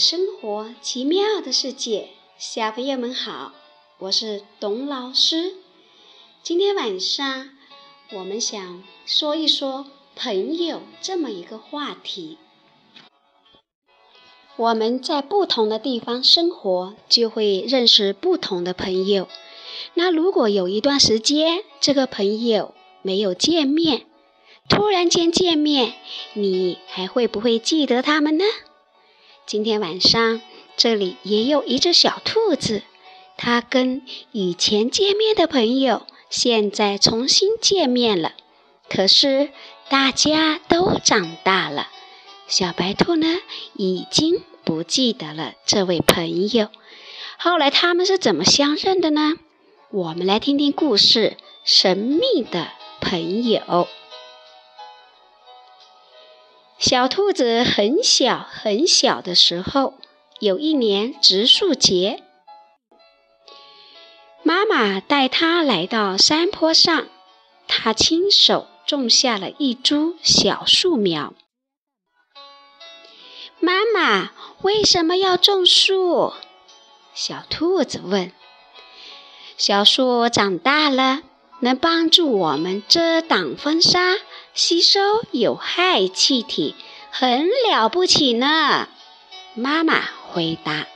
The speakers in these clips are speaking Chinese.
生活，奇妙的世界，小朋友们好，我是董老师。今天晚上我们想说一说朋友这么一个话题。我们在不同的地方生活，就会认识不同的朋友。那如果有一段时间这个朋友没有见面，突然间见面，你还会不会记得他们呢？今天晚上，这里也有一只小兔子，它跟以前见面的朋友现在重新见面了。可是大家都长大了，小白兔呢已经不记得了这位朋友。后来他们是怎么相认的呢？我们来听听故事：神秘的朋友。小兔子很小很小的时候，有一年植树节，妈妈带它来到山坡上，她亲手种下了一株小树苗。妈妈为什么要种树？小兔子问。小树长大了，能帮助我们遮挡风沙。吸收有害气体很了不起呢，妈妈回答。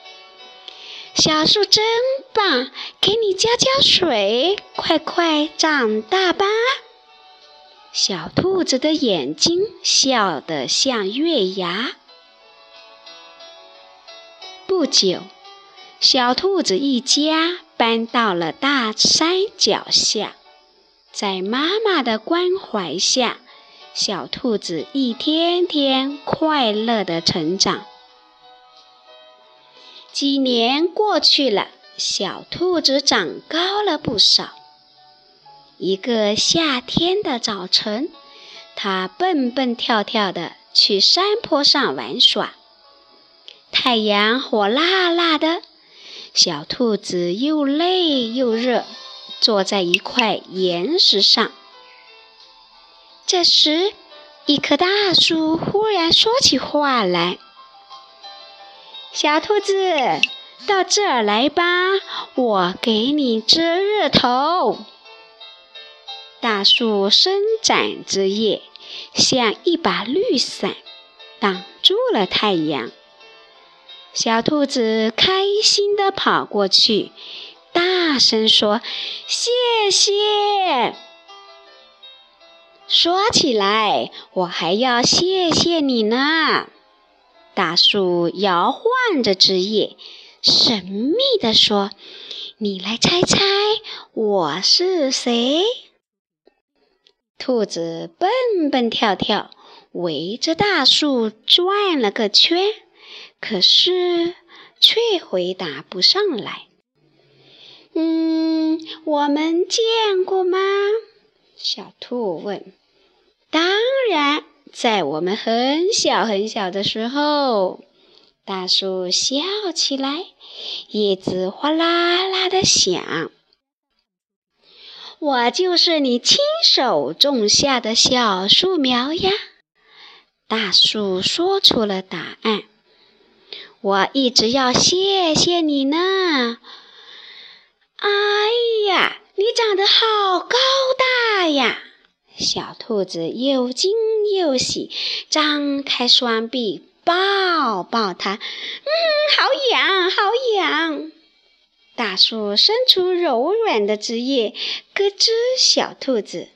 小树真棒，给你浇浇水，快快长大吧。小兔子的眼睛笑得像月牙。不久，小兔子一家搬到了大山脚下，在妈妈的关怀下。小兔子一天天快乐的成长。几年过去了，小兔子长高了不少。一个夏天的早晨，它蹦蹦跳跳的去山坡上玩耍。太阳火辣辣的，小兔子又累又热，坐在一块岩石上。这时，一棵大树忽然说起话来：“小兔子，到这儿来吧，我给你遮日头。”大树伸展枝叶，像一把绿伞，挡住了太阳。小兔子开心地跑过去，大声说：“谢谢！”说起来，我还要谢谢你呢。大树摇晃着枝叶，神秘地说：“你来猜猜我是谁？”兔子蹦蹦跳跳，围着大树转了个圈，可是却回答不上来。嗯，我们见过吗？小兔问：“当然，在我们很小很小的时候。”大树笑起来，叶子哗啦啦的响。“我就是你亲手种下的小树苗呀！”大树说出了答案。“我一直要谢谢你呢。”哎呀！你长得好高大呀！小兔子又惊又喜，张开双臂抱抱它。嗯，好痒，好痒！大树伸出柔软的枝叶，咯吱小兔子。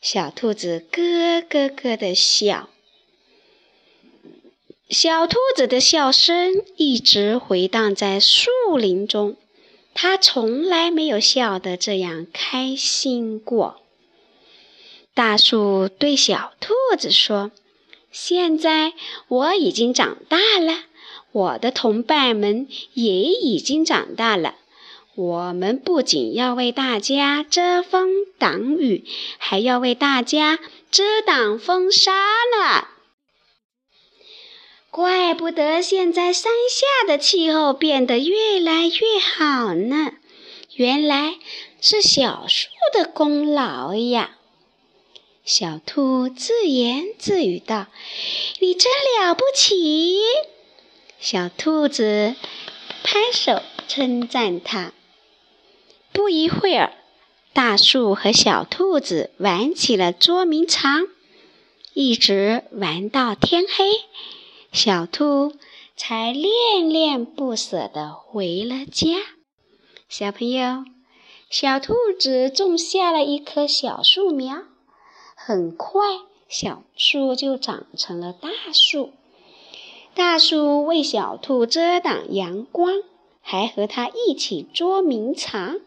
小兔子咯咯咯的笑。小兔子的笑声一直回荡在树林中。它从来没有笑得这样开心过。大树对小兔子说：“现在我已经长大了，我的同伴们也已经长大了。我们不仅要为大家遮风挡雨，还要为大家遮挡风沙呢。”怪不得现在山下的气候变得越来越好呢，原来是小树的功劳呀！小兔自言自语道：“你真了不起！”小兔子拍手称赞他。不一会儿，大树和小兔子玩起了捉迷藏，一直玩到天黑，小兔才恋恋不舍地回了家。小朋友，小兔子种下了一棵小树苗，很快小树就长成了大树。大树为小兔遮挡阳光，还和它一起捉迷藏。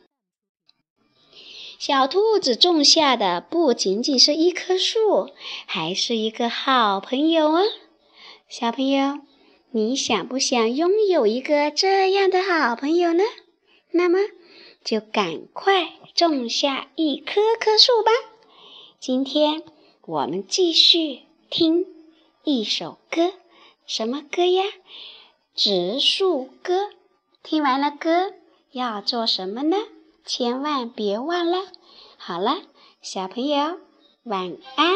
小兔子种下的不仅仅是一棵树，还是一个好朋友哦。小朋友，你想不想拥有一个这样的好朋友呢？那么，就赶快种下一棵棵树吧。今天我们继续听一首歌。什么歌呀？植树歌。听完了歌，要做什么呢？千万别忘了。好了，小朋友，晚安。